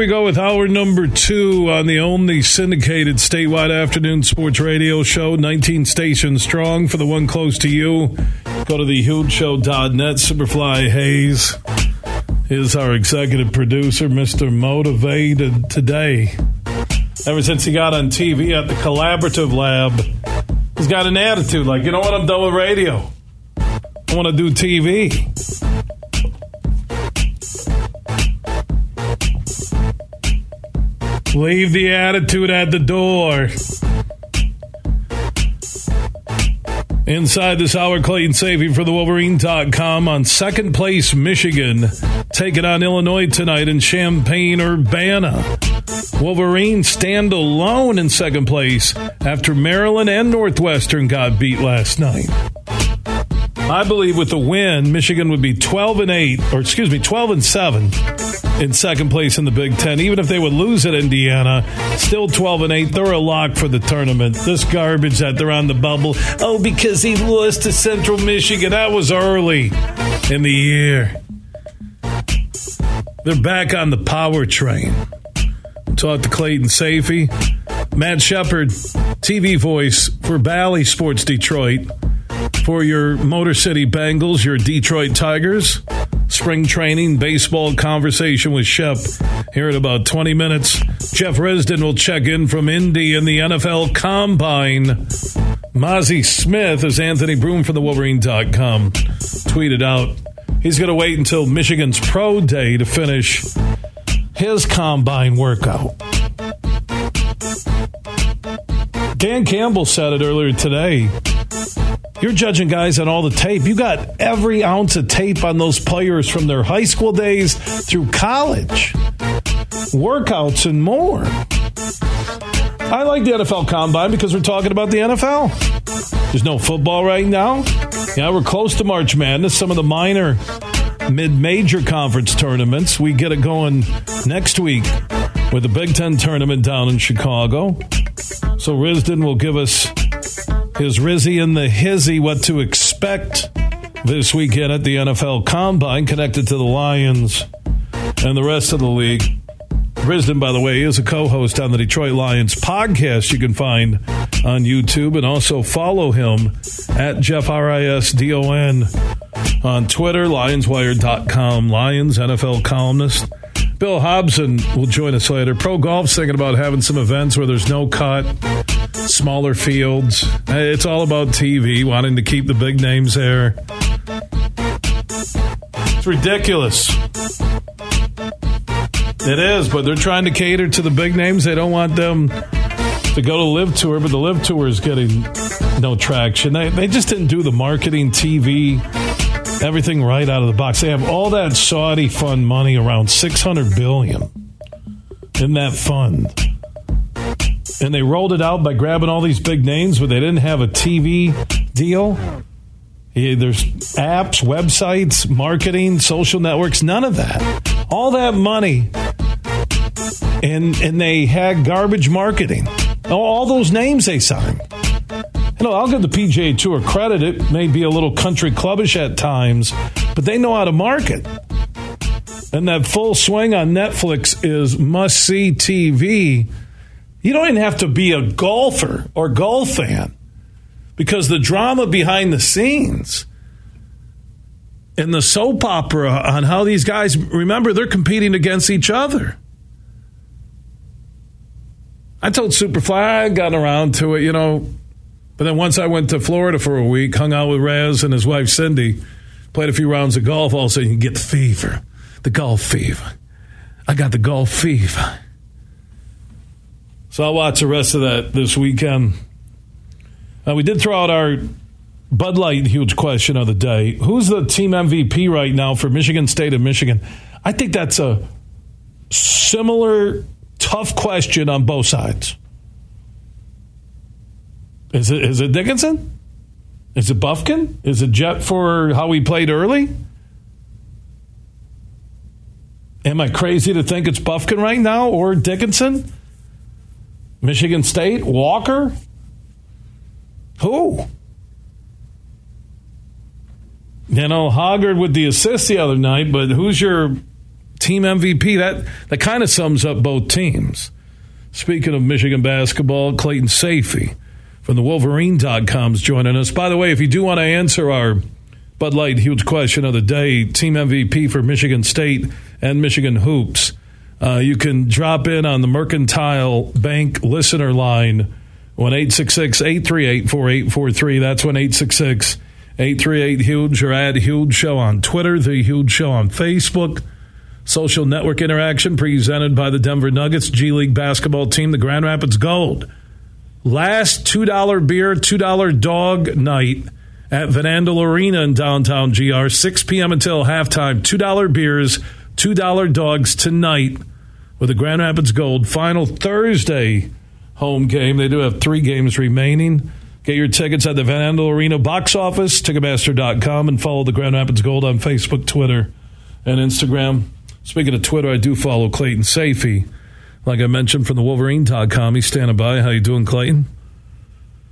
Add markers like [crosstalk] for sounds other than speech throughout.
We go with hour number two on the only syndicated statewide afternoon sports radio show, 19 stations strong for the one close to you. Go to thehugeshow.net. Superfly Hayes is our executive producer, Mr. Motivated today. Ever since he got on TV at the Collaborative Lab, he's got an attitude like, you know what, I'm done with radio. I want to do TV. Leave the attitude at the door. Inside this hour, Clayton Sayfie for the Wolverine.com on second place, Michigan. Taking on Illinois tonight in Champaign Urbana. Wolverine stand alone in second place after Maryland and Northwestern got beat last night. I believe with the win, Michigan would be 12 and 8, or excuse me, 12 and 7 in second place in the Big Ten. Even if they would lose at Indiana, still 12 and 8, they're a lock for the tournament. This garbage that they're on the bubble. Oh, because he lost to Central Michigan. That was early in the year. They're back on the power train. Talk to Clayton Sayfie. Matt Shepard, TV voice for Bally Sports Detroit. For your Motor City Bengals, your Detroit Tigers spring training baseball conversation with Shep here in about 20 minutes. Jeff Risdon will check in from Indy in the NFL Combine. Mazi Smith, as Anthony Broome from the Wolverine.com tweeted out, he's going to wait until Michigan's Pro Day to finish his combine workout. Dan Campbell said it earlier today. You're judging guys on all the tape. You got every ounce of tape on those players from their high school days through college, workouts, and more. I like the NFL Combine because we're talking about the NFL. There's no football right now. Yeah, we're close to March Madness. Some of the minor mid-major conference tournaments. We get it going next week with the Big Ten tournament down in Chicago. So Risdon will give us his Rizzy and the Hizzy what to expect this weekend at the NFL Combine, connected to the Lions and the rest of the league. Risdon, by the way, is a co host on the Detroit Lions podcast you can find on YouTube and also follow him at Jeff R-I-S-D-O-N on Twitter, lionswire.com, Lions NFL columnist. Bill Hobson will join us later. Pro Golf's thinking about having some events where there's no cut smaller fields. It's all about TV, wanting to keep the big names there. It's ridiculous. It is, but they're trying to cater to the big names. They don't want them to go to LIV Tour, but the LIV Tour is getting no traction. They, they just didn't do the marketing, TV, everything right out of the box. They have all that Saudi fund money, around six hundred billion in that fund and they rolled it out by grabbing all these big names, but they didn't have a TV deal. Yeah, there's apps, websites, marketing, social networks, none of that. All that money, and and they had garbage marketing. All those names they signed. You know, I'll give the PGA Tour credit. It may be a little country clubbish at times, but they know how to market. And that full swing on Netflix is must see TV you don't even have to be a golfer or golf fan because the drama behind the scenes and the soap opera on how these guys remember they're competing against each other. I told Superfly I got around to it, you know, but then once I went to Florida for a week, hung out with Raz and his wife Cindy, played a few rounds of golf, all of a sudden you get the fever, the golf fever. I got the golf fever. So I'll watch the rest of that this weekend. Uh, we did throw out our Bud Light huge question of the day. Who's the team MVP right now for Michigan State and Michigan? I think that's a similar tough question on both sides. Is it is it Dickinson? Is it Bufkin? Is it Jett for how he played early? Am I crazy to think it's Bufkin right now or Dickinson? Michigan State? Walker? Who? You know, Hoggard with the assist the other night, but who's your team MVP? That that kind of sums up both teams. Speaking of Michigan basketball, Clayton Sayfie from the Wolverine.com is joining us. By the way, if you do want to answer our Bud Light huge question of the day, team MVP for Michigan State and Michigan Hoops, uh, you can drop in on the Mercantile Bank listener line 1 838 4843. That's 1 838 Huge or add Huge Show on Twitter, The Huge Show on Facebook. Social network interaction presented by the Denver Nuggets G League basketball team, the Grand Rapids Gold. Last $2 beer, $2 dog night at Van Arena in downtown GR, 6 p.m. until halftime. $2 beers, $2 dogs tonight with the Grand Rapids Gold final Thursday home game. They do have three games remaining. Get your tickets at the Van Andel Arena box office, Ticketmaster.com, and follow the Grand Rapids Gold on Facebook, Twitter, and Instagram. Speaking of Twitter, I do follow Clayton Sayfie like I mentioned from the Wolverine.com. He's standing by. How you doing, Clayton?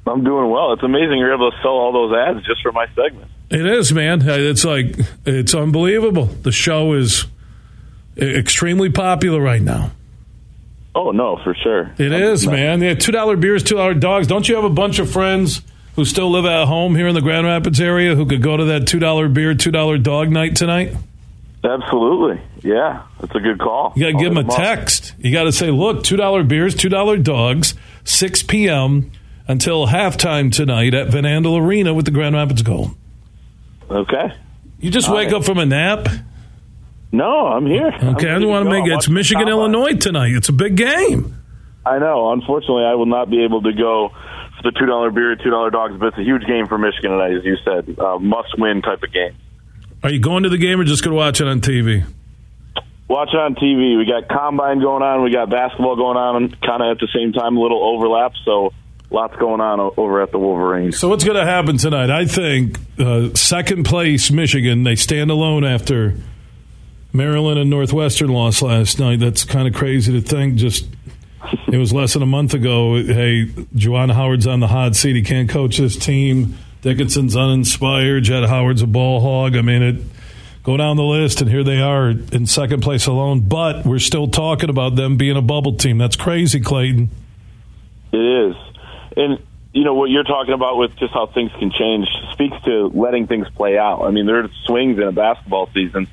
I'm doing well. It's amazing you're able to sell all those ads just for my segment. It is, man. It's like it's unbelievable. The show is extremely popular right now. Oh no, for sure. It I'm is, not- man. Yeah, two dollar beers, two dollar dogs. Don't you have a bunch of friends who still live at home here in the Grand Rapids area who could go to that two dollar beer, two dollar dog night tonight? Absolutely. Yeah, that's a good call. You got to give them a text. You got to say, look, $2 beers, $2 dogs, 6 p.m. until halftime tonight at Van Andel Arena with the Grand Rapids Gold. Okay. You just All wake right. up from a nap? No, I'm here. Okay, I'm I want to make it. It's Michigan, Illinois tonight. It's a big game. I know. Unfortunately, I will not be able to go for the $2 beer, $2 dogs, but it's a huge game for Michigan tonight, as you said. Uh, must win type of game. Are you going to the game or just going to watch it on TV? Watch it on TV. We got combine going on. We got basketball going on, kind of at the same time, a little overlap. So lots going on over at the Wolverines. So what's going to happen tonight? I think uh, second place Michigan. They stand alone after Maryland and Northwestern lost last night. That's kind of crazy to think. Just it was less than a month ago. Hey, Juwan Howard's on the hot seat. He can't coach this team. Dickinson's uninspired. Jett Howard's a ball hog. I mean, it go down the list, and here they are in second place alone. But we're still talking about them being a bubble team. That's crazy, Clayton. It is, and you know what you're talking about with just how things can change speaks to letting things play out. I mean, there are swings in a basketball season.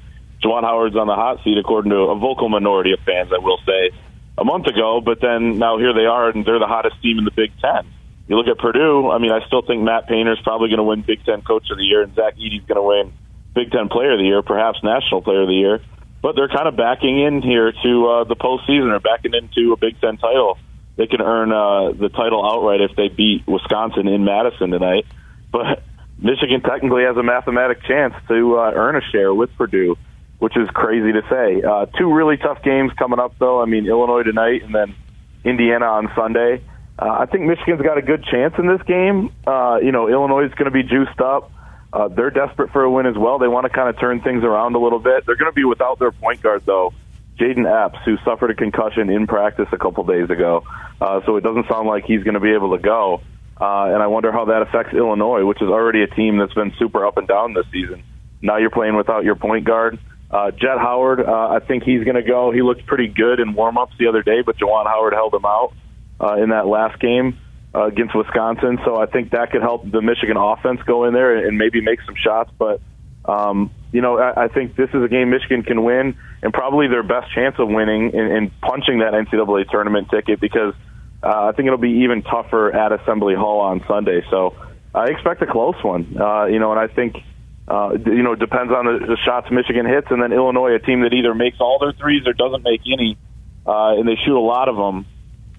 Juwan Howard's on the hot seat, according to a vocal minority of fans, I will say, a month ago. But then now here they are, and they're the hottest team in the Big Ten you look at Purdue. I mean, I still think Matt Painter's probably going to win Big Ten Coach of the Year, and Zach Edey's going to win Big Ten Player of the Year, perhaps National Player of the Year. But they're kind of backing in here to uh, the postseason. They're backing into a Big Ten title. They can earn uh, the title outright if they beat Wisconsin in Madison tonight. But Michigan technically has a mathematic chance to uh, earn a share with Purdue, which is crazy to say. Uh, two really tough games coming up, though. I mean, Illinois tonight and then Indiana on Sunday. Uh, I think Michigan's got a good chance in this game. Uh, you know, Illinois is going to be juiced up. Uh, they're desperate for a win as well. They want to kind of turn things around a little bit. They're going to be without their point guard though, Jayden Epps, who suffered a concussion in practice a couple days ago. Uh, so it doesn't sound like he's going to be able to go. Uh, and I wonder how that affects Illinois, which is already a team that's been super up and down this season. Now you're playing without your point guard. Uh, Jett Howard, uh, I think he's going to go. He looked pretty good in warmups the other day, but Juwan Howard held him out uh, in that last game uh, against Wisconsin. So I think that could help the Michigan offense go in there and maybe make some shots. But um, you know, I, I think this is a game Michigan can win, and probably their best chance of winning in, in punching that NCAA tournament ticket because uh, I think it'll be even tougher at Assembly Hall on Sunday. So I expect a close one. Uh, you know, and I think. Uh, you know, depends on the, the shots Michigan hits, and then Illinois, a team that either makes all their threes or doesn't make any, uh, and they shoot a lot of them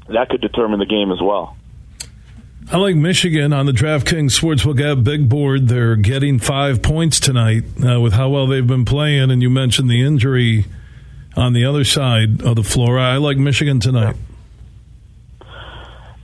that could determine the game as well. I like Michigan on the DraftKings Sportsbook app big board. They're getting five points tonight uh, with how well they've been playing. And you mentioned the injury on the other side of the floor. I like Michigan tonight.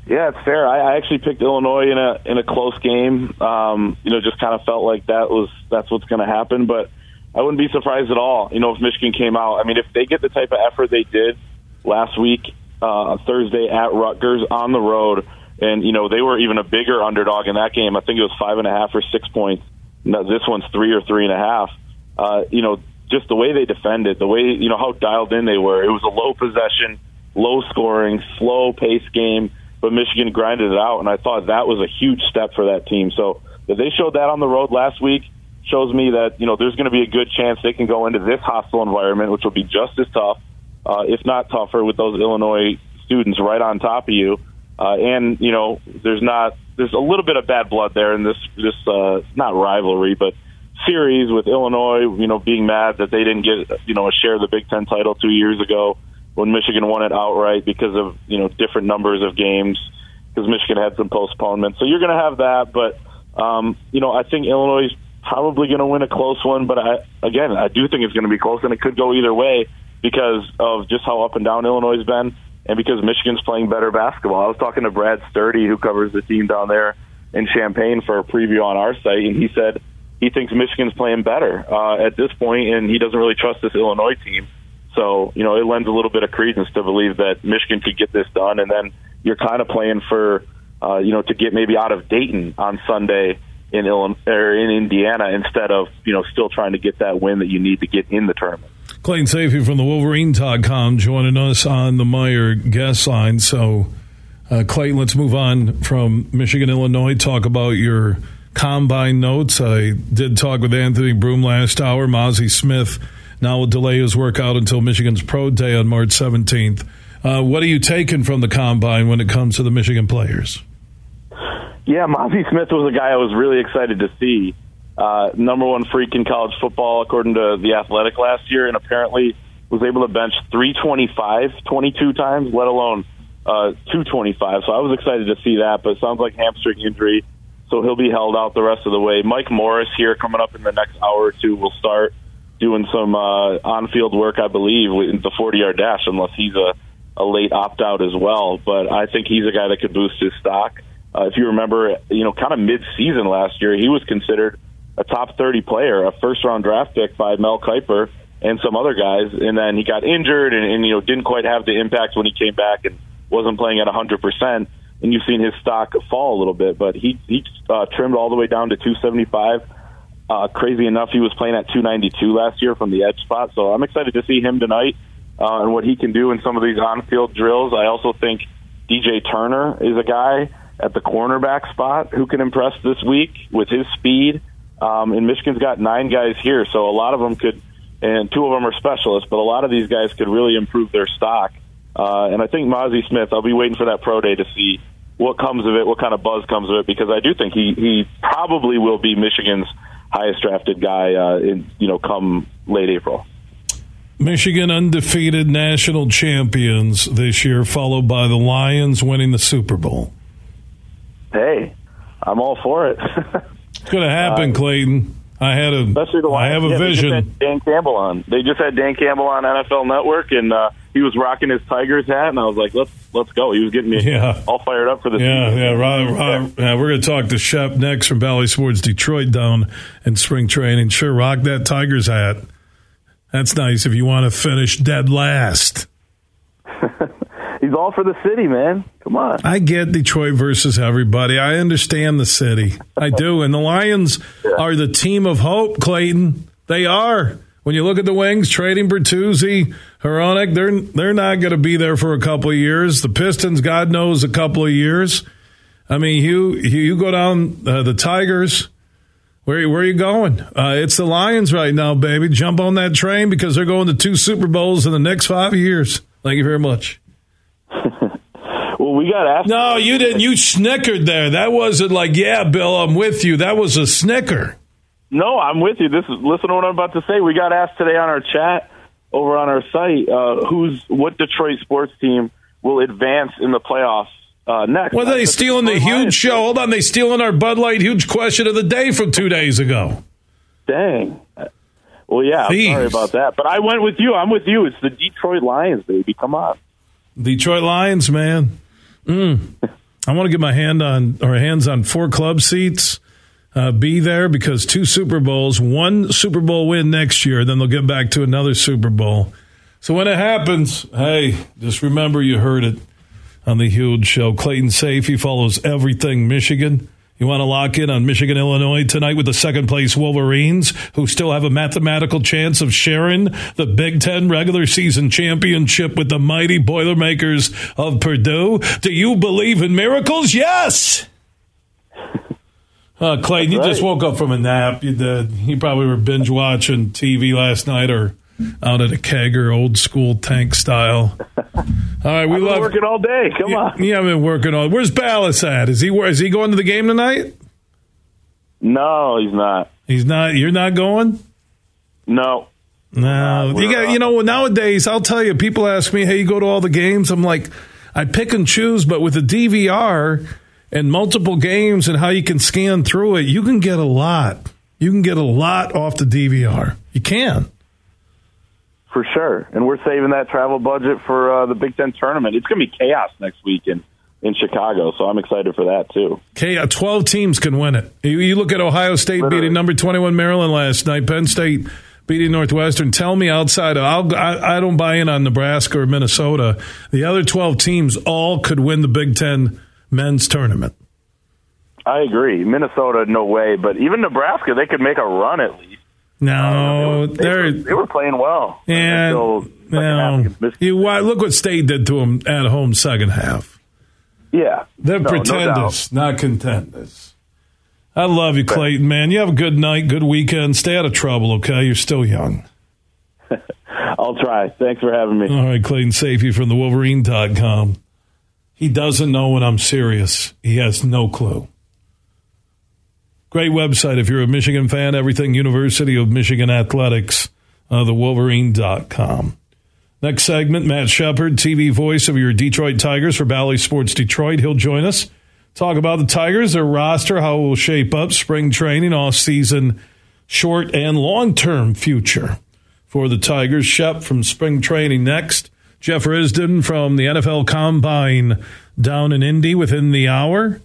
Yeah, it's fair. I, I actually picked Illinois in a in a close game. Um, you know, just kind of felt like that was that's what's going to happen. But I wouldn't be surprised at all. You know, if Michigan came out. I mean, if they get the type of effort they did last week, uh, Thursday at Rutgers on the road, and you know they were even a bigger underdog in that game. I think it was five and a half or six points. This one's three or three and a half. Uh, you know, just the way they defended, the way you know how dialed in they were. It was a low possession, low scoring, slow pace game, but Michigan grinded it out, and I thought that was a huge step for that team. So that they showed that on the road last week shows me that you know there's going to be a good chance they can go into this hostile environment, which will be just as tough, uh, if not tougher, with those Illinois students right on top of you. Uh, and you know, there's not there's a little bit of bad blood there in this this uh, not rivalry, but series with Illinois, you know, being mad that they didn't get, you know, a share of the Big Ten title two years ago when Michigan won it outright because of, you know, different numbers of games because Michigan had some postponements. So you're going to have that, but, um, you know, I think Illinois is probably going to win a close one, but I, again, I do think it's going to be close and it could go either way because of just how up and down Illinois has been and because Michigan's playing better basketball. I was talking to Brad Sturdy, who covers the team down there in Champaign for a preview on our site, and he said, he thinks Michigan's playing better uh, at this point, and he doesn't really trust this Illinois team. So, you know, it lends a little bit of credence to believe that Michigan could get this done, and then you're kind of playing for, uh, you know, to get maybe out of Dayton on Sunday in Illinois or in Indiana instead of you know still trying to get that win that you need to get in the tournament. Clayton Sayfie from the Wolverine.com joining us on the Meijer guest line. So, uh, Clayton, let's move on from Michigan, Illinois. Talk about your combine notes. I did talk with Anthony Broome last hour. Mazi Smith now will delay his workout until Michigan's Pro Day on March 17th. Uh, what are you taking from the combine when it comes to the Michigan players? Yeah, Mazi Smith was a guy I was really excited to see. Uh, number one freak in college football, according to the Athletic last year, and apparently was able to bench 325 22 times, let alone uh, 225. So I was excited to see that, but it sounds like hamstring injury so he'll be held out the rest of the way. Mike Morris here coming up in the next hour or two will start doing some uh, on-field work, I believe, with the 40-yard dash, unless he's a, a late opt-out as well. But I think he's a guy that could boost his stock. Uh, if you remember, you know, kind of mid-season last year, he was considered a top 30 player, a first-round draft pick by Mel Kiper and some other guys, and then he got injured and, and you know didn't quite have the impact when he came back and wasn't playing at 100 percent and you've seen his stock fall a little bit, but he he uh, trimmed all the way down to 275. Uh, crazy enough, he was playing at 292 last year from the edge spot, so I'm excited to see him tonight uh, and what he can do in some of these on-field drills. I also think DJ Turner is a guy at the cornerback spot who can impress this week with his speed. Um, and Michigan's got nine guys here, so a lot of them could, and two of them are specialists, but a lot of these guys could really improve their stock. Uh, and I think Mazi Smith, I'll be waiting for that pro day to see what comes of it, what kind of buzz comes of it, because I do think he he probably will be Michigan's highest drafted guy uh, in you know come late April. Michigan undefeated national champions this year, followed by the Lions winning the Super Bowl. Hey, I'm all for it. it's going to happen, uh, Clayton. I had a, Especially the Lions. I have a yeah, vision. Dan Campbell on. They just had Dan Campbell on NFL Network, and uh, he was rocking his Tigers hat, and I was like, let's let's go. He was getting me yeah. all fired up for this. yeah, season. Yeah, Rob, Rob, yeah. We're going to talk to Shep next from Bally Sports Detroit down in spring training. Sure, rock that Tigers hat. That's nice if you want to finish dead last. [laughs] He's all for the city, man. Come on. I get Detroit versus everybody. I understand the city. I do. And the Lions yeah. are the team of hope, Clayton. They are. When you look at the wings, trading Bertuzzi, Hronek, they're they're not going to be there for a couple of years. The Pistons, God knows, a couple of years. I mean, you you go down uh, the Tigers. Where where are you going? Uh, it's the Lions right now, baby. Jump on that train because they're going to two Super Bowls in the next five years. Thank you very much. [laughs] Well, we got asked. No, you didn't. You snickered there. That wasn't like, yeah, Bill, I'm with you. That was a snicker. No, I'm with you. This is listen to what I'm about to say. We got asked today on our chat over on our site, uh, who's what Detroit sports team will advance in the playoffs uh, next. Well, they stealing the huge show. Hold on, they stealing our Bud Light huge question of the day from two days ago. Dang. Well, yeah, sorry about that. But I went with you. I'm with you. It's the Detroit Lions, baby. Come on. Detroit Lions, man. Mm. I want to get my hand on or hands on four club seats. Uh, be there because two Super Bowls, one Super Bowl win next year, then they'll get back to another Super Bowl. So when it happens, hey, just remember you heard it on the huge show. Clayton Sayfie follows everything Michigan. You want to lock in on Michigan, Illinois tonight with the second place Wolverines, who still have a mathematical chance of sharing the Big Ten regular season championship with the mighty Boilermakers of Purdue. Do you believe in miracles? Yes. Uh, Clayton, you right. just woke up from a nap. You did. You probably were binge watching TV last night or out at a kegger, old school tank style. [laughs] All right, we I've love working all day. Come on. You haven't been working all. Where's Ballas at? Is he is he going to the game tonight? No, he's not. He's not. You're not going. No. No, you got. You know, nowadays, I'll tell you. People ask me, "Hey, you go to all the games?" I'm like, I pick and choose, but with the DVR and multiple games and how you can scan through it, you can get a lot. You can get a lot off the DVR. You can for sure. And we're saving that travel budget for uh, the Big Ten tournament. It's going to be chaos next week in, in Chicago, so I'm excited for that too. Okay, 12 teams can win it. You, you look at Ohio State Literally. beating number 21 Maryland last night, Penn State beating Northwestern. Tell me outside, I'll, I, I don't buy in on Nebraska or Minnesota. The other 12 teams all could win the Big Ten men's tournament. I agree. Minnesota, no way. But even Nebraska, they could make a run at least. No, they, were, they, they were playing well. Yeah, no. You look what State did to them at home second half. Yeah, they're no, pretenders, no not contenders. I love you, Clayton. Man, you have a good night, good weekend. Stay out of trouble, okay? You're still young. [laughs] I'll try. Thanks for having me. All right, Clayton Sayfie from the Wolverine.com. He doesn't know when I'm serious. He has no clue. Great website if you're a Michigan fan. Everything University of Michigan Athletics, uh, the Wolverine.com. Next segment, Matt Shepard, TV voice of your Detroit Tigers for Bally Sports Detroit. He'll join us. Talk about the Tigers, their roster, how it will shape up, spring training, off season, short and long term future for the Tigers. Shep from spring training next. Jeff Risdon from the NFL Combine down in Indy within the hour.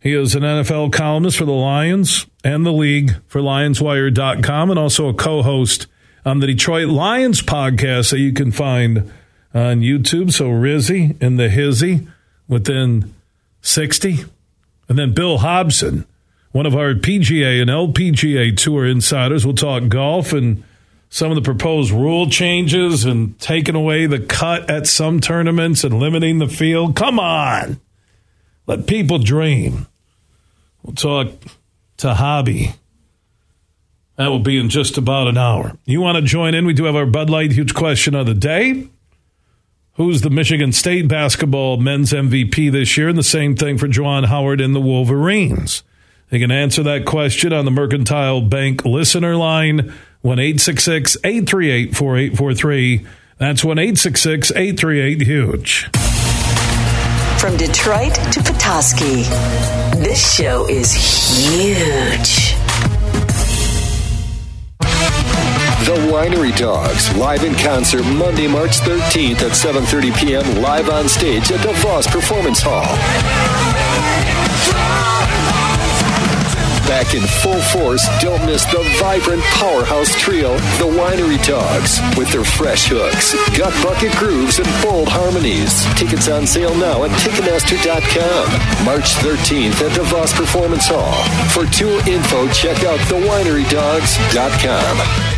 He is an NFL columnist for the Lions and the league for LionsWire.com and also a co host on the Detroit Lions podcast that you can find on YouTube. So Rizzy and the Hizzy within 60. And then Bill Hobson, one of our PGA and LPGA Tour insiders, will talk golf and some of the proposed rule changes and taking away the cut at some tournaments and limiting the field. Come on. Let people dream. We'll talk to Hobby. That will be in just about an hour. You want to join in? We do have our Bud Light huge question of the day. Who's the Michigan State basketball men's MVP this year? And the same thing for Juwan Howard and the Wolverines. You can answer that question on the Mercantile Bank listener line, 1 838 4843. That's 1 838 Huge. From Detroit to Petoskey, this show is huge. The Winery Dogs, live in concert Monday, March 13th at 7.30 p.m. live on stage at the Voss Performance Hall back in full force, don't miss the vibrant powerhouse trio, the Winery Dogs, with their fresh hooks, gut bucket grooves, and bold harmonies. Tickets on sale now at Ticketmaster.com. March 13th at the Voss Performance Hall. For tour info, check out thewinerydogs.com.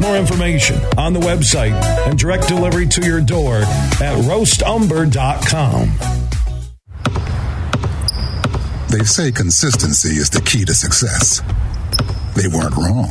More information on the website and direct delivery to your door at roastumber.com. They say consistency is the key to success. They weren't wrong.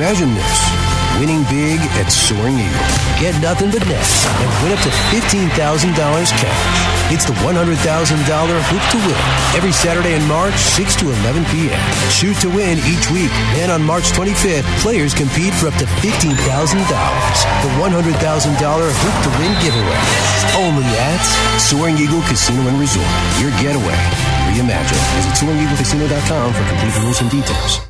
Imagine this. Winning big at Soaring Eagle. Get nothing but net and win up to $15,000 cash. It's the $100,000 Hoop to Win every Saturday in March, 6 to 11 p.m. Shoot to win each week. Then on March 25th, players compete for up to $15,000. The $100,000 Hoop to Win giveaway. Only at Soaring Eagle Casino and Resort. Your getaway. Reimagine. Visit SoaringEagleCasino.com for complete rules and details.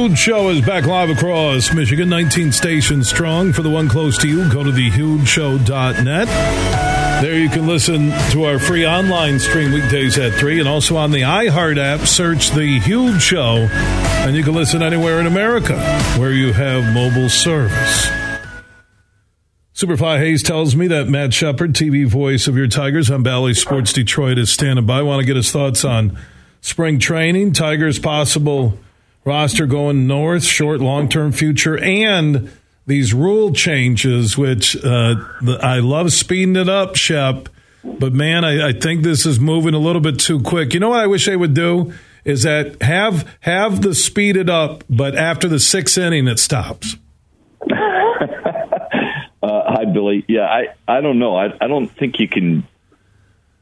Huge Show is back live across Michigan, 19 stations strong. For the one close to you, go to thehugeshow.net. There you can listen to our free online stream weekdays at 3 and also on the iHeart app. Search The Huge Show and you can listen anywhere in America where you have mobile service. Superfly Hayes tells me that Matt Shepard, TV voice of your Tigers on Bally Sports Detroit, is standing by. I Want to get his thoughts on spring training, Tigers' possible roster going north, short, long term future, and these rule changes, which uh, I love speeding it up, Shep. But man, I, I think this is moving a little bit too quick. You know what I wish they would do is that have have the speed it up, but after the sixth inning, it stops. [laughs] Uh, hi, Billy. Yeah, I, I don't know. I, I don't think you can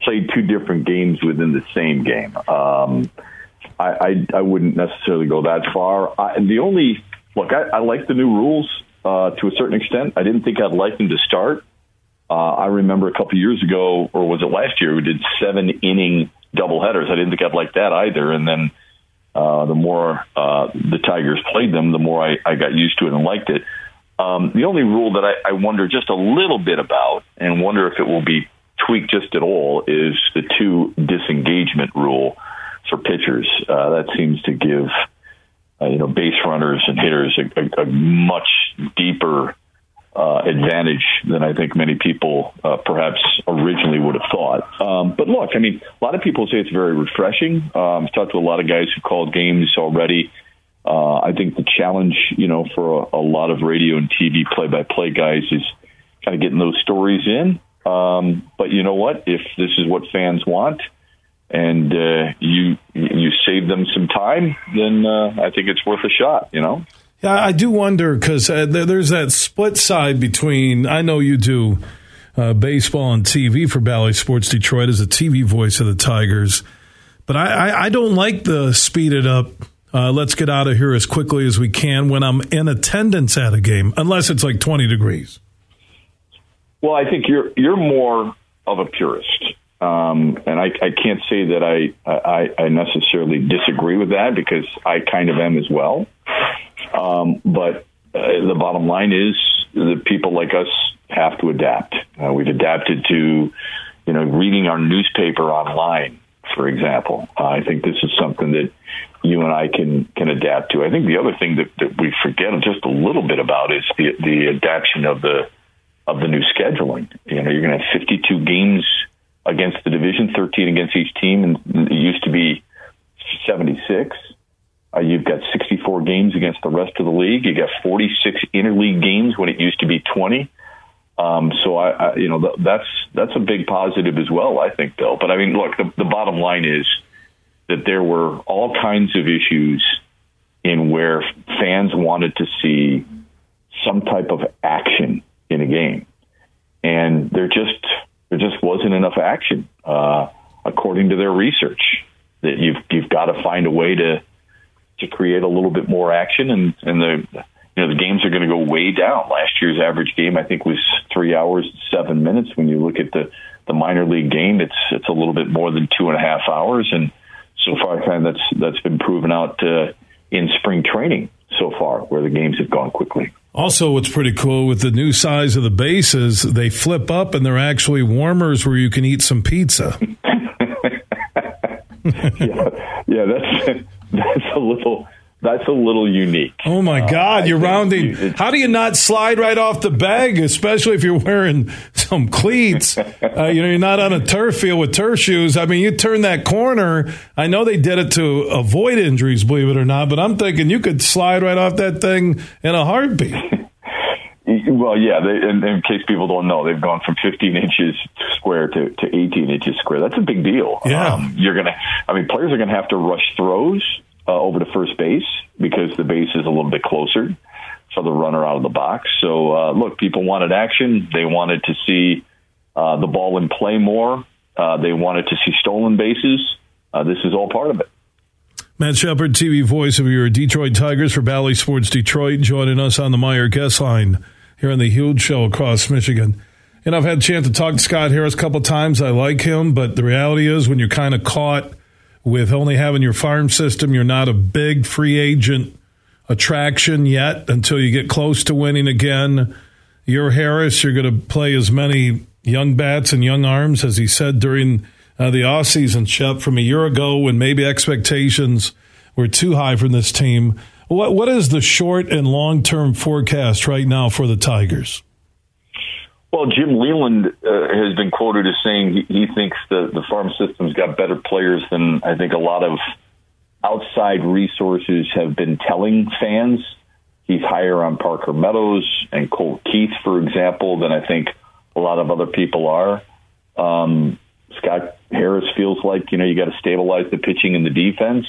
play two different games within the same game. Um, I, I, I wouldn't necessarily go that far. I, the only look, I, I like the new rules uh, to a certain extent. I didn't think I'd like them to start. Uh, I remember a couple years ago, or was it last year, we did seven inning doubleheaders. I didn't think I'd like that either. And then uh, the more uh, the Tigers played them, the more I, I got used to it and liked it. Um, the only rule that I, I wonder just a little bit about, and wonder if it will be tweaked just at all, is the two disengagement rule for pitchers. Uh, that seems to give uh, you know base runners and hitters a, a, a much deeper uh, advantage than I think many people uh, perhaps originally would have thought. Um, but look, I mean, a lot of people say it's very refreshing. Um, I've talked to a lot of guys who called games already. Uh, I think the challenge, you know, for a, a lot of radio and TV play-by-play guys is kind of getting those stories in. Um, but you know what? If this is what fans want, and uh, you you save them some time, then uh, I think it's worth a shot. You know. Yeah, I do wonder because uh, there's that split side between. I know you do uh, baseball and TV for Bally Sports Detroit as a TV voice of the Tigers, but I, I, I don't like the speed it up. Uh, let's get out of here as quickly as we can when I'm in attendance at a game, unless it's like 20 degrees. Well, I think you're you're more of a purist. Um, and I, I, can't say that I, I, I, necessarily disagree with that because I kind of am as well. Um, but uh, the bottom line is that people like us have to adapt. Uh, we've adapted to, you know, reading our newspaper online, for example. Uh, I think this is something that you and I can can adapt to. I think the other thing that, that we forget just a little bit about is the the adaptation of the of the new scheduling. You know, you're going to have 52 games against the division, 13 against each team, and it used to be 76. Uh, you've got 64 games against the rest of the league. You got 46 interleague games when it used to be 20. Um, so I, I, you know, th- that's that's a big positive as well. I think, Bill. But I mean, look, the, the bottom line is that there were all kinds of issues in where fans wanted to see some type of action in a game, and there just there just wasn't enough action, uh, according to their research. That you've you've got to find a way to to create a little bit more action, and and the you know, the games are going to go way down. Last year's average game, I think, was three hours and seven minutes. When you look at the the minor league game, it's it's a little bit more than two and a half hours, and so far, of that's that's been proven out uh, in spring training so far, where the games have gone quickly. Also, what's pretty cool with the new size of the bases, they flip up and they're actually warmers where you can eat some pizza. [laughs] [laughs] yeah, yeah, that's [laughs] that's a little that's a little unique. Oh my God, uh, you're rounding. How do you not slide right off the bag, especially if you're wearing [laughs] some cleats? Uh, you know, you're not on a turf field with turf shoes. I mean, you turn that corner. I know they did it to avoid injuries, believe it or not, but I'm thinking you could slide right off that thing in a heartbeat. [laughs] Well, yeah. They, in, in, case people don't know, they've gone from 15 inches square to, to 18 inches square. That's a big deal. Yeah. Um, you're gonna. I mean, players are gonna have to rush throws uh, over to first base because the base is a little bit closer for the runner out of the box. So, uh, look, people wanted action. They wanted to see uh, the ball in play more. Uh, they wanted to see stolen bases. Uh, this is all part of it. Matt Shepard, TV voice of your Detroit Tigers for Bally Sports Detroit, joining us on the Meijer guest line here on the Huge Show across Michigan. And I've had a chance to talk to Scott Harris a couple times. I like him, but the reality is when you're kind of caught – with only having your farm system, you're not a big free agent attraction yet until you get close to winning again. You're Harris. You're going to play as many young bats and young arms as he said during uh, the offseason, Shep, from a year ago when maybe expectations were too high from this team. What What is the short and long term forecast right now for the Tigers? Well, Jim Leyland uh, has been quoted as saying he, he thinks the, the farm system's got better players than I think a lot of outside resources have been telling fans. He's higher on Parker Meadows and Colt Keith, for example, than I think a lot of other people are. Um, Scott Harris feels like, you know, you got to stabilize the pitching and the defense.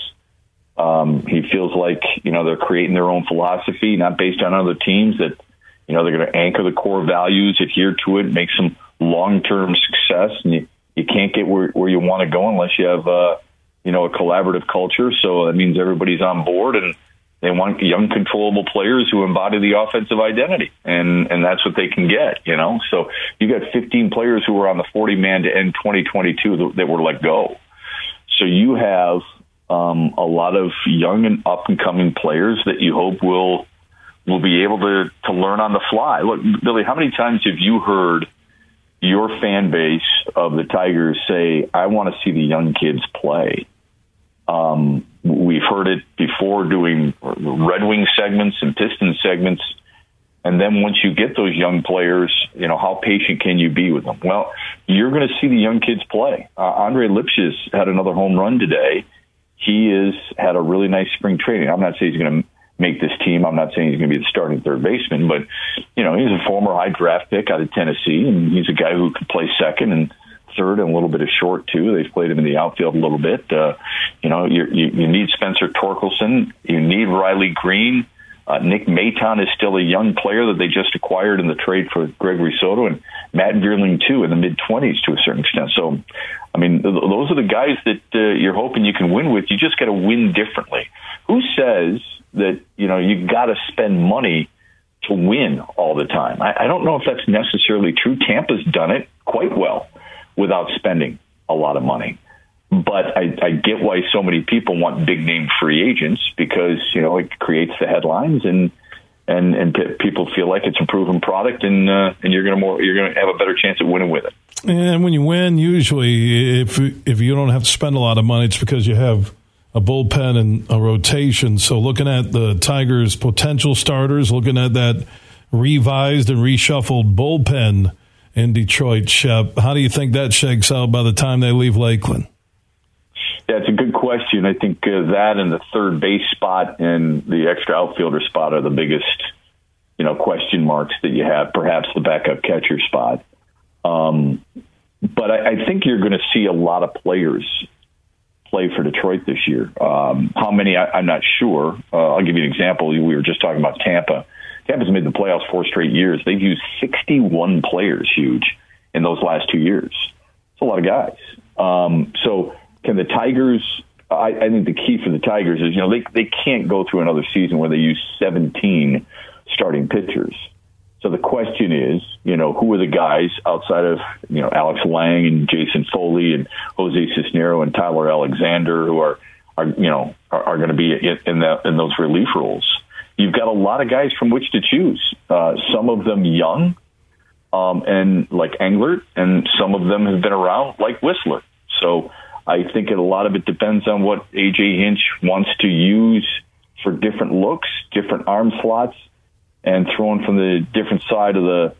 Um, he feels like, you know, they're creating their own philosophy, not based on other teams that – you know, they're going to anchor the core values, adhere to it, make some long-term success. And you, you can't get where, where you want to go unless you have, uh, you know, a collaborative culture. So that means everybody's on board and they want young, controllable players who embody the offensive identity, and and that's what they can get. You know, so you got 15 players who were on the 40 man to end 2022 that, that were let go. So you have um, a lot of young and up and coming players that you hope will will be able to to learn on the fly. Look, Billy, how many times have you heard your fan base of the Tigers say, "I want to see the young kids play"? Um, we've heard it before doing Red Wing segments and Piston segments. And then once you get those young players, you know, how patient can you be with them? Well, you're going to see the young kids play. Uh, Andre Lipcius had another home run today. He has had a really nice spring training. I'm not saying he's going to make this team. I'm not saying he's going to be the starting third baseman, but you know he's a former high draft pick out of Tennessee, and he's a guy who can play second and third and a little bit of short too. They've played him in the outfield a little bit. Uh, you know, you, you, you need Spencer Torkelson, you need Riley Greene. Uh, Nick Maton is still a young player that they just acquired in the trade for Gregory Soto, and Matt Vierling too in the mid twenties to a certain extent. So, I mean, th- those are the guys that uh, you're hoping you can win with. You just got to win differently. Who says that you know you got to spend money to win all the time. I, I don't know if that's necessarily true. Tampa's done it quite well without spending a lot of money. But I, I get why so many people want big name free agents because you know it creates the headlines and and and people feel like it's a proven product and uh, and you're gonna more you're gonna have a better chance at winning with it. And when you win, usually if if you don't have to spend a lot of money, it's because you have a bullpen and a rotation. So looking at the Tigers' potential starters, looking at that revised and reshuffled bullpen in Detroit, Shep, how do you think that shakes out by the time they leave Lakeland? Yeah, it's a good question. I think uh, that and the third base spot and the extra outfielder spot are the biggest, you know, question marks that you have. Perhaps the backup catcher spot. Um, but I, I think you're going to see a lot of players play for Detroit this year. Um, how many? I, I'm not sure. Uh, I'll give you an example. We were just talking about Tampa. Tampa's made the playoffs four straight years. They've used 61 players, huge, in those last two years. It's a lot of guys. Um, so can the Tigers? I, I think the key for the Tigers is you know they they can't go through another season where they use 17 starting pitchers. So the question is, you know, who are the guys outside of, you know, Alex Lange and Jason Foley and Jose Cisnero and Tyler Alexander who are, are you know, are, are going to be in, in, the, in those relief roles? You've got a lot of guys from which to choose. Uh, some of them young, um, and like Englert, and some of them have been around, like Whistler. So I think a lot of it depends on what AJ Hinch wants to use for different looks, different arm slots, and thrown from the different side of the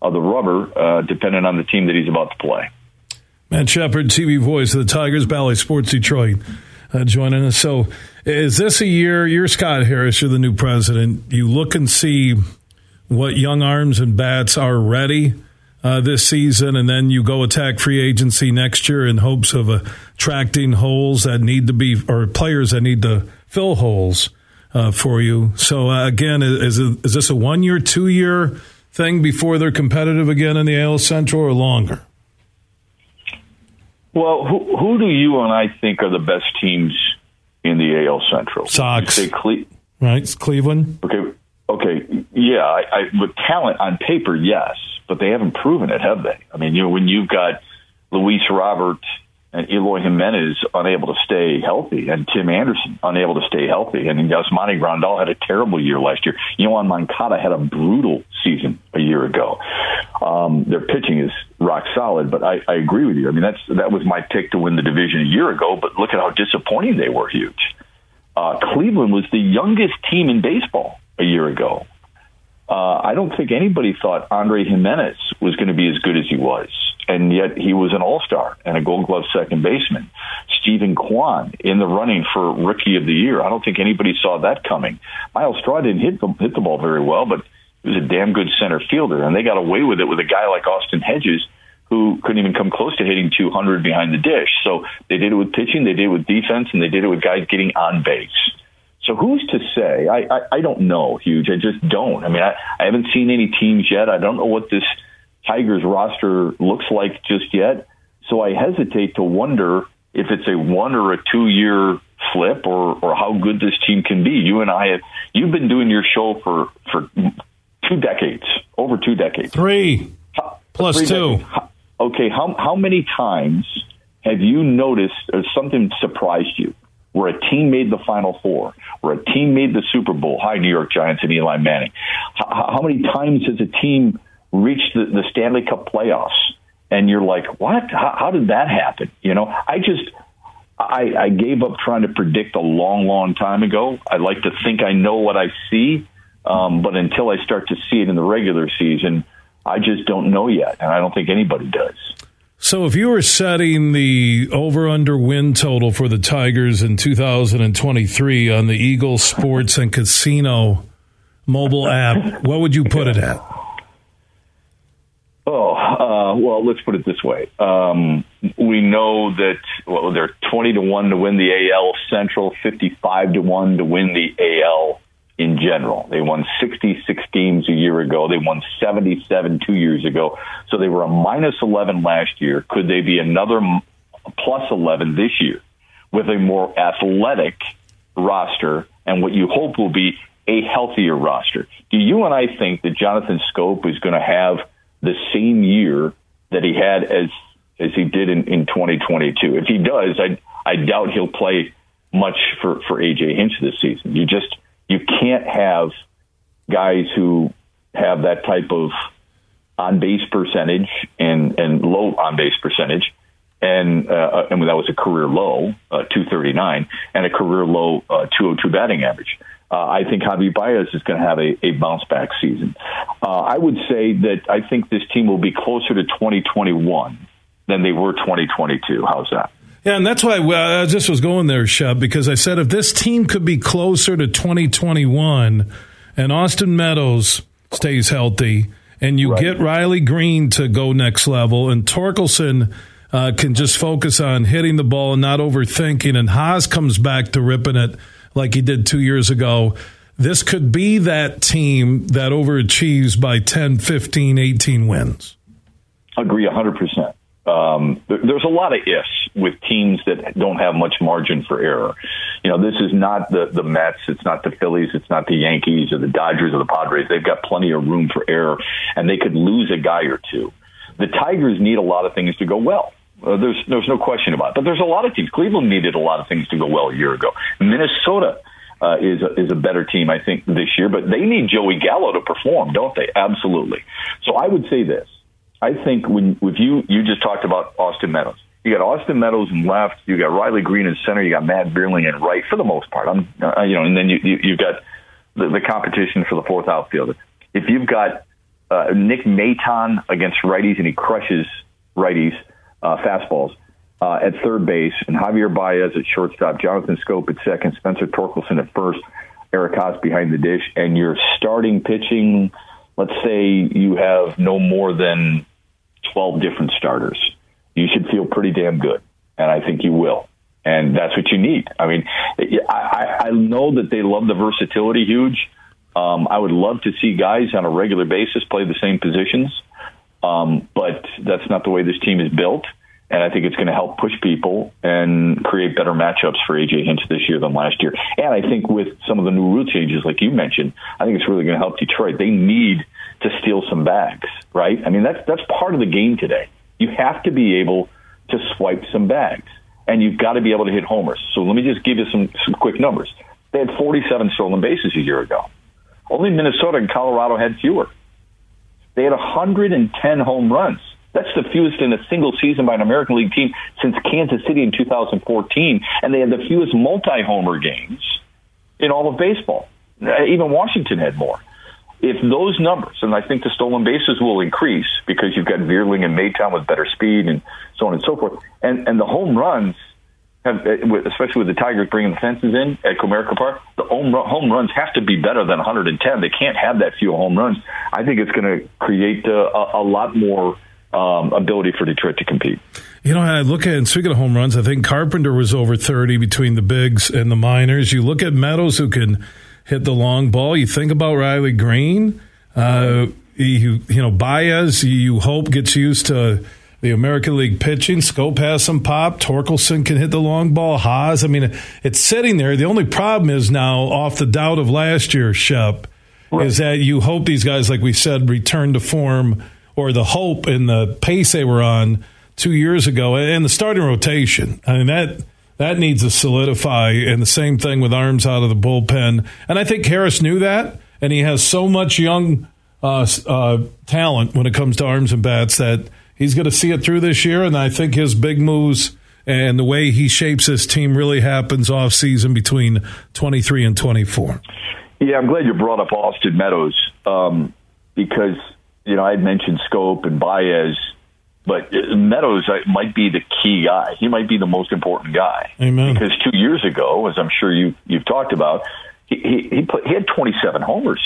of the rubber, uh, depending on the team that he's about to play. Matt Shepard, TV voice of the Tigers, Bally Sports Detroit, uh, joining us. So, is this a year? You're Scott Harris. You're the new president. You look and see what young arms and bats are ready uh, this season, and then you go attack free agency next year in hopes of attracting holes that need to be or players that need to fill holes uh, for you. So uh, again, is is this a one year, two year thing before they're competitive again in the AL Central, or longer? Well, who, who do you and I think are the best teams in the AL Central? Sox. Cle- right, it's Cleveland. Okay, okay, yeah. I, I, with talent on paper, yes, but they haven't proven it, have they? I mean, you know, when you've got Luis Robert and Eloy Jimenez unable to stay healthy, and Tim Anderson unable to stay healthy, and Yasmani Grandal had a terrible year last year. Yoan Moncada had a brutal season a year ago. Um, their pitching is rock solid, but I, I agree with you. I mean, that's that was my pick to win the division a year ago, but look at how disappointing they were. Huge. Uh, Cleveland was the youngest team in baseball a year ago. Uh, I don't think anybody thought Andre Giménez was going to be as good as he was and yet he was an all star and a gold glove second baseman. Steven Kwan in the running for rookie of the year. I don't think anybody saw that coming. Myles Straw didn't hit the, hit the ball very well, but he was a damn good center fielder, and they got away with it with a guy like Austin Hedges who couldn't even come close to hitting 200 behind the dish. So they did it with pitching, they did it with defense, and they did it with guys getting on base. So who's to say? I, I, I don't know, Huge. I just don't. I mean, I, I haven't seen any teams yet. I don't know what this – Tigers roster looks like just yet. So I hesitate to wonder if it's a one or a two year flip or, or how good this team can be. You and I have, you've been doing your show for, for two decades, over two decades. Three plus three two. Decades. Okay. How, how many times have you noticed or something surprised you? Where a team made the Final Four, where a team made the Super Bowl. Hi, New York Giants and Eli Manning. How, how many times has a team reached the, the Stanley Cup playoffs, and you're like, what? How, how did that happen? You know, I just. I, I gave up trying to predict a long, long time ago. I like to think I know what I see, um, but until I start to see it in the regular season, I just don't know yet, and I don't think anybody does. So, if you were setting the over under win total for the Tigers in 2023 on the Eagle Sports and Casino mobile app, what would you put it at? Oh, uh, well, let's put it this way. Um, we know that well, they're 20 to 1 to win the AL Central, 55 to 1 to win the AL in general. They won 66 games a year ago. They won 77 two years ago. So they were a minus 11 last year. Could they be another plus 11 this year with a more athletic roster and what you hope will be a healthier roster? Do you and I think that Jonathan Schoop is going to have – the same year that he had as as he did in, in 2022. If he does, I I doubt he'll play much for for AJ Hinch this season. You just you can't have guys who have that type of on base percentage and and low on base percentage, and uh, and that was a career low, uh, 239, and a career low uh, 202 batting average. Uh, I think Javi Baez is going to have a, a bounce back season. Uh, I would say that I think this team will be closer to 2021 than they were 2022. How's that? Yeah, and that's why I just was going there, Shub, because I said if this team could be closer to 2021 and Austin Meadows stays healthy and you Right. get Riley Greene to go next level and Torkelson uh, can just focus on hitting the ball and not overthinking and Haase comes back to ripping it like he did two years ago, this could be that team that overachieves by 10, 15, 18 wins. Agree 100%. Um, there, there's a lot of ifs with teams that don't have much margin for error. You know, this is not the, the Mets, it's not the Phillies, it's not the Yankees or the Dodgers or the Padres. They've got plenty of room for error, and they could lose a guy or two. The Tigers need a lot of things to go well. Uh, there's there's no question about it. But there's a lot of teams. Cleveland needed a lot of things to go well a year ago. Minnesota uh, is a, is a better team, I think, this year. But they need Joey Gallo to perform, don't they? Absolutely. So I would say this. I think when with you you just talked about Austin Meadows. You got Austin Meadows in left. You got Riley Greene in center. You got Matt Vierling in right for the most part. I'm uh, you know, and then you, you you've got the, the competition for the fourth outfielder. If you've got uh, Nick Maton against righties and he crushes righties uh, fastballs uh, at third base, and Javier Baez at shortstop, Jonathan Schoop at second, Spencer Torkelson at first, Eric Haase behind the dish, and you're starting pitching. Let's say you have no more than 12 different starters. You should feel pretty damn good, and I think you will. And that's what you need. I mean, I, I know that they love the versatility huge. Um, I would love to see guys on a regular basis play the same positions, um, but that's not the way this team is built. And I think it's going to help push people and create better matchups for AJ Hinch this year than last year. And I think with some of the new rule changes, like you mentioned, I think it's really going to help Detroit. They need to steal some bags, right? I mean, that's that's part of the game today. You have to be able to swipe some bags, and you've got to be able to hit homers. So let me just give you some some quick numbers. They had 47 stolen bases a year ago. Only Minnesota and Colorado had fewer. They had 110 home runs. That's the fewest in a single season by an American League team since Kansas City in 2014, and they had the fewest multi-homer games in all of baseball. Uh, Even Washington had more. If those numbers, and I think the stolen bases will increase because you've got Vierling and Maton with better speed and so on and so forth, and and the home runs have, uh, especially with the Tigers bringing the fences in at Comerica Park, the home, run, home runs have to be better than 110. They can't have that few home runs. I think it's going to create uh, a, a lot more um, ability for Detroit to compete. You know, I look at, and speaking of home runs, I think Carpenter was over 30 between the bigs and the minors. You look at Meadows, who can hit the long ball. You think about Riley Greene. Uh, you, you know, Baez, you hope gets used to the American League pitching. Schoop has some pop. Torkelson can hit the long ball. Haase, I mean, it's sitting there. The only problem is now, off the doubt of last year, Shep, is that you hope these guys, like we said, return to form or the hope and the pace they were on two years ago, and the starting rotation. I mean that that needs to solidify, and the same thing with arms out of the bullpen. And I think Harris knew that, and he has so much young uh, uh, talent when it comes to arms and bats that he's going to see it through this year. And I think his big moves and the way he shapes his team really happens off season between twenty three and twenty four. Yeah, I'm glad you brought up Austin Meadows um, because you know I had mentioned Schoop and Baez, but Meadows uh, might be the key guy. He might be the most important guy. Amen. Because two years ago, as I'm sure you you've talked about, he he he, put, he had 27 homers.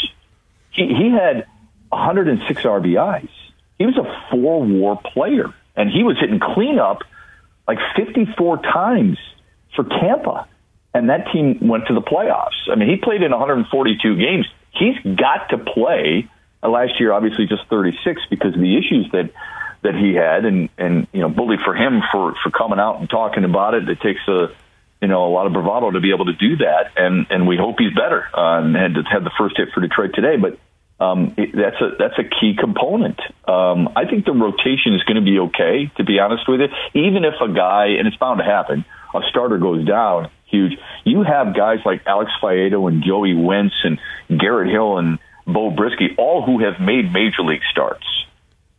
He he had 106 RBIs. He was a four WAR player, and he was hitting cleanup like 54 times for Tampa, and that team went to the playoffs. I mean, he played in 142 games. He's got to play. Uh, Last year, obviously, just 36 because of the issues that that he had, and and you know, bully for him for for coming out and talking about it. It takes a you know a lot of bravado to be able to do that, and and we hope he's better. Uh, and had had the first hit for Detroit today, but um, it, that's a that's a key component. Um, I think the rotation is going to be okay, to be honest with you. Even if a guy, and it's bound to happen, a starter goes down, huge. You have guys like Alex Faedo and Joey Wentz and Garrett Hill and Bo Brisky, all who have made major league starts,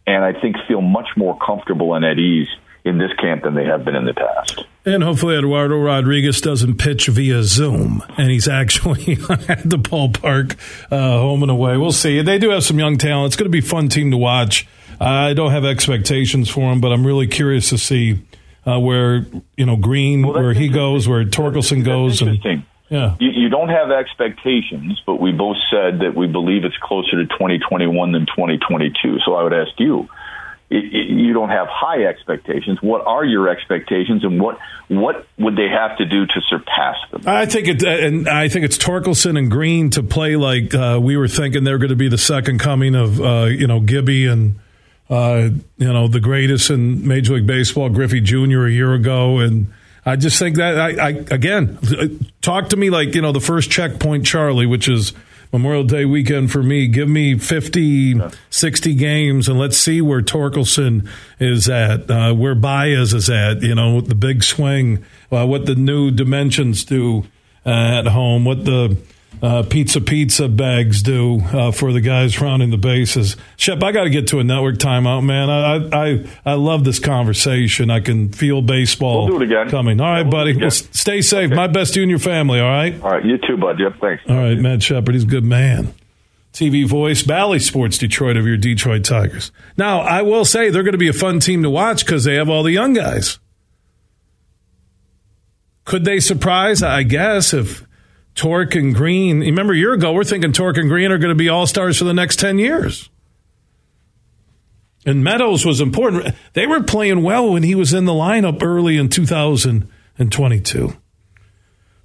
and I think feel much more comfortable and at ease in this camp than they have been in the past. And hopefully Eduardo Rodriguez doesn't pitch via Zoom and he's [laughs] actually at the ballpark, uh, home and away. We'll see. They do have some young talent. It's going to be a fun team to watch. I don't have expectations for them, but I'm really curious to see uh, where you know Greene, Well, where he goes, where Torkelson goes, and. Yeah. You, you don't have expectations, but we both said that we believe it's closer to 2021 than 2022. So I would ask you, you don't have high expectations. What are your expectations, and what what would they have to do to surpass them? I think it, and I think it's Torkelson and Greene to play like uh, we were thinking they're going to be the second coming of uh, you know Gibby and uh, you know the greatest in Major League Baseball, Griffey Jr. a year ago, and I just think that I, I again talk to me like you know the first checkpoint Charlie, which is Memorial Day weekend for me. Give me 50, 60 games, and let's see where Torkelson is at, uh, where Baez is at. You know with the big swing, uh, what the new dimensions do uh, at home, what the uh, pizza pizza bags do uh, for the guys rounding the bases. Shep, I got to get to a network timeout, man. I, I I love this conversation. I can feel baseball We'll do it again. coming. All right, Yeah, we'll buddy. Well, stay safe. My best to you and your family. All right. All right, you too, bud. Yep, thanks. All right, Matt Shepard. He's a good man. TV voice, Bally Sports Detroit of your Detroit Tigers. Now, I will say they're going to be a fun team to watch because they have all the young guys. Could they surprise? I guess if Torque and Greene. Remember, a year ago, we're thinking Torque and Greene are going to be all stars for the next 10 years. And Meadows was important. They were playing well when he was in the lineup early in 2022.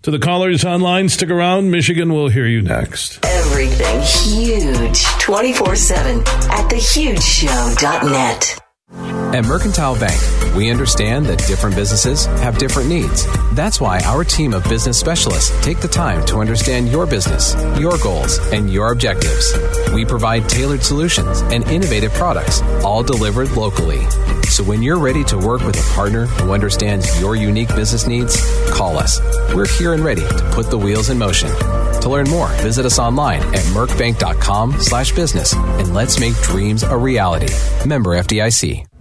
To the callers online, stick around. Michigan will hear you next. Everything huge 24 7 at thehugeshow.net. At Mercantile Bank, we understand that different businesses have different needs. That's why our team of business specialists take the time to understand your business, your goals, and your objectives. We provide tailored solutions and innovative products, all delivered locally. So when you're ready to work with a partner who understands your unique business needs, call us. We're here and ready to put the wheels in motion. To learn more, visit us online at mercbank.com slash business and let's make dreams a reality. Member FDIC.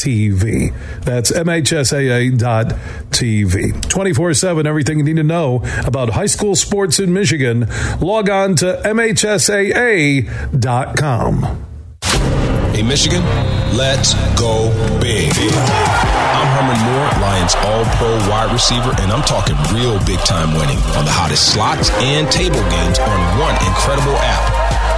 TV. That's MHSAA.tv. 24 7, everything you need to know about high school sports in Michigan. Log on to MHSAA.com. Hey, Michigan, let's go big. I'm Herman Moore, Lions All Pro wide receiver, and I'm talking real big time winning on the hottest slots and table games on one incredible app.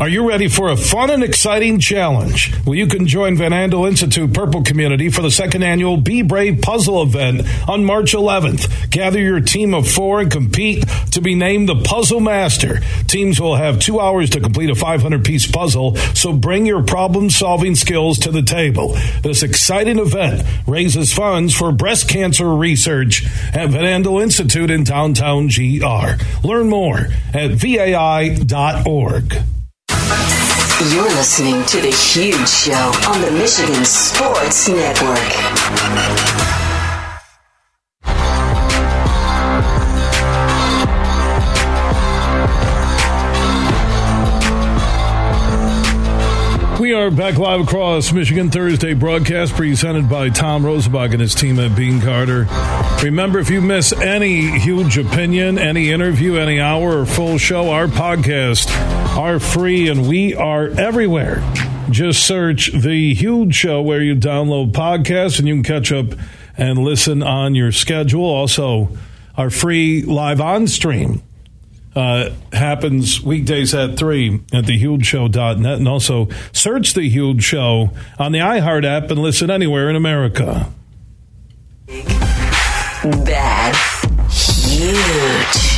Are you ready for a fun and exciting challenge? Well, you can join Van Andel Institute Purple Community for the second annual Be Brave Puzzle event on March 11th. Gather your team of four and compete to be named the Puzzle Master. Teams will have two hours to complete a 500 piece puzzle, so bring your problem solving skills to the table. This exciting event raises funds for breast cancer research at Van Andel Institute in downtown GR. Learn more at vai.org. You're listening to The Huge Show on the Michigan Sports Network. We are back live across Michigan Thursday broadcast presented by Tom Rosenbach and his team at Bean Carter. Remember, if you miss any huge opinion, any interview, any hour or full show, our podcasts are free and we are everywhere. Just search The Huge Show where you download podcasts and you can catch up and listen on your schedule. Also, our free live on stream uh, happens weekdays at 3 at thehugeshow.net. And also search The Huge Show on the iHeart app and listen anywhere in America. Bad. Huge.